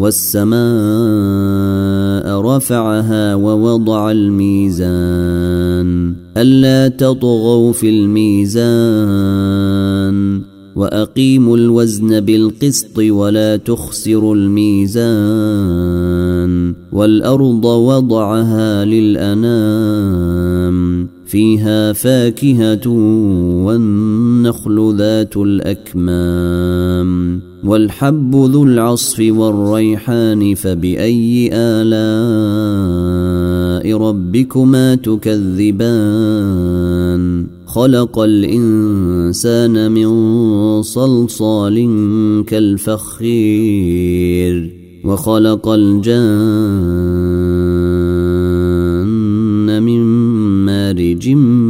والسماء رفعها ووضع الميزان ألا تطغوا في الميزان وأقيموا الوزن بالقسط ولا تخسروا الميزان والأرض وضعها للأنام فيها فاكهة والنخل ذات الأكمام والحب ذو العصف والريحان فبأي آلاء ربكما تكذبان؟ خلق الإنسان من صلصال كالفخير وخلق الجان من مارج من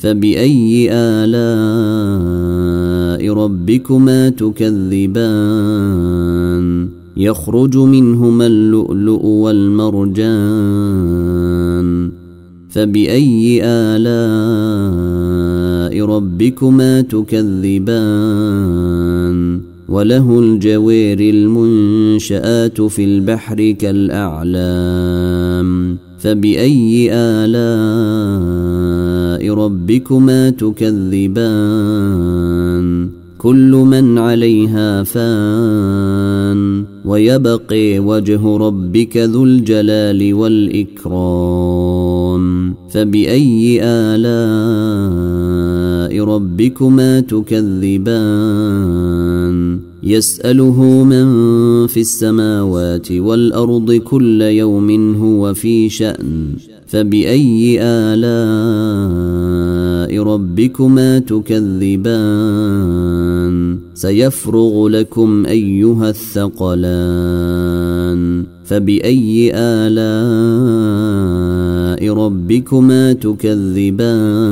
فبأي آلاء ربكما تكذبان؟ يخرج منهما اللؤلؤ والمرجان. فبأي آلاء ربكما تكذبان؟ وله الجوير المنشآت في البحر كالأعلام. فبأي آلاء ربكما تكذبان كل من عليها فان ويبقي وجه ربك ذو الجلال والإكرام فبأي آلاء ربكما تكذبان يسأله من في السماوات والأرض كل يوم هو في شأن فبأي آلاء ربكما تكذبان؟ سيفرغ لكم أيها الثقلان فبأي آلاء ربكما تكذبان؟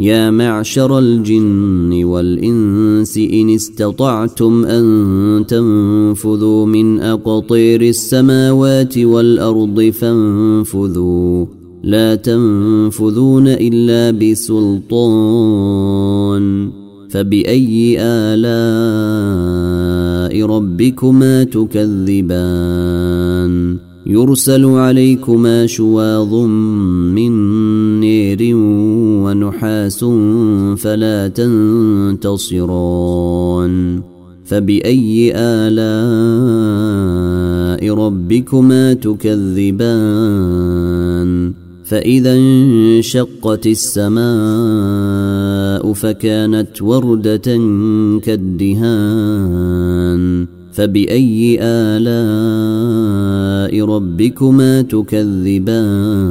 يا معشر الجن والإنس إن استطعتم أن تنفذوا من أقطير السماوات والأرض فانفذوا. لا تنفذون إلا بسلطان. فبأي آلاء ربكما تكذبان؟ يرسل عليكما شواظ من نير ونحاس فلا تنتصران فبأي آلاء ربكما تكذبان؟ فإذا انشقت السماء فكانت وردة كالدهان فبأي آلاء ربكما تكذبان؟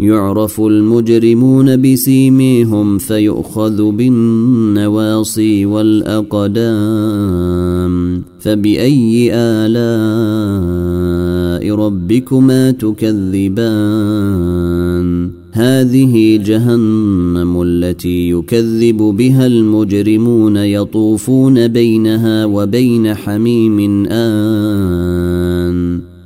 يعرف المجرمون بسيميهم فيؤخذ بالنواصي والأقدام. فبأي آلاء ربكما تكذبان؟ هذه جهنم التي يكذب بها المجرمون يطوفون بينها وبين حميم آن.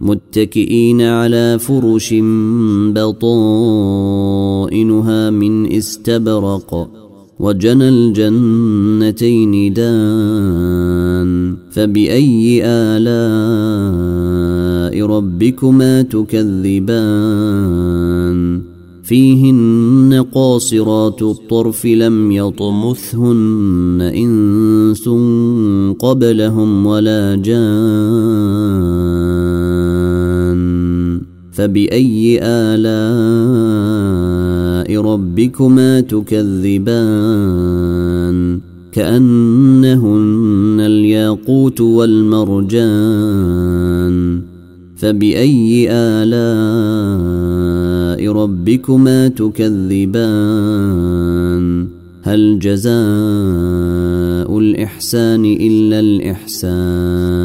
متكئين على فرش بطائنها من استبرق وجنى الجنتين دان فبأي آلاء ربكما تكذبان؟ فيهن قاصرات الطرف لم يطمثهن إنس قبلهم ولا جان فبأي آلاء ربكما تكذبان؟ كأنهن الياقوت والمرجان. فبأي آلاء ربكما تكذبان؟ هل جزاء الإحسان إلا الإحسان؟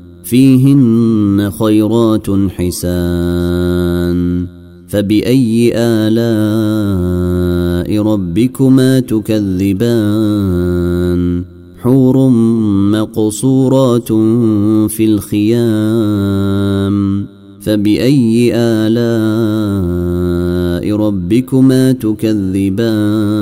فيهن خيرات حسان فبأي آلاء ربكما تكذبان حور مقصورات في الخيام فبأي آلاء ربكما تكذبان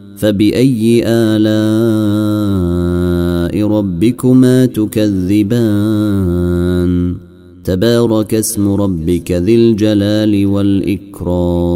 فبأي آلاء ربكما تكذبان؟ تبارك اسم ربك ذي الجلال والإكرام.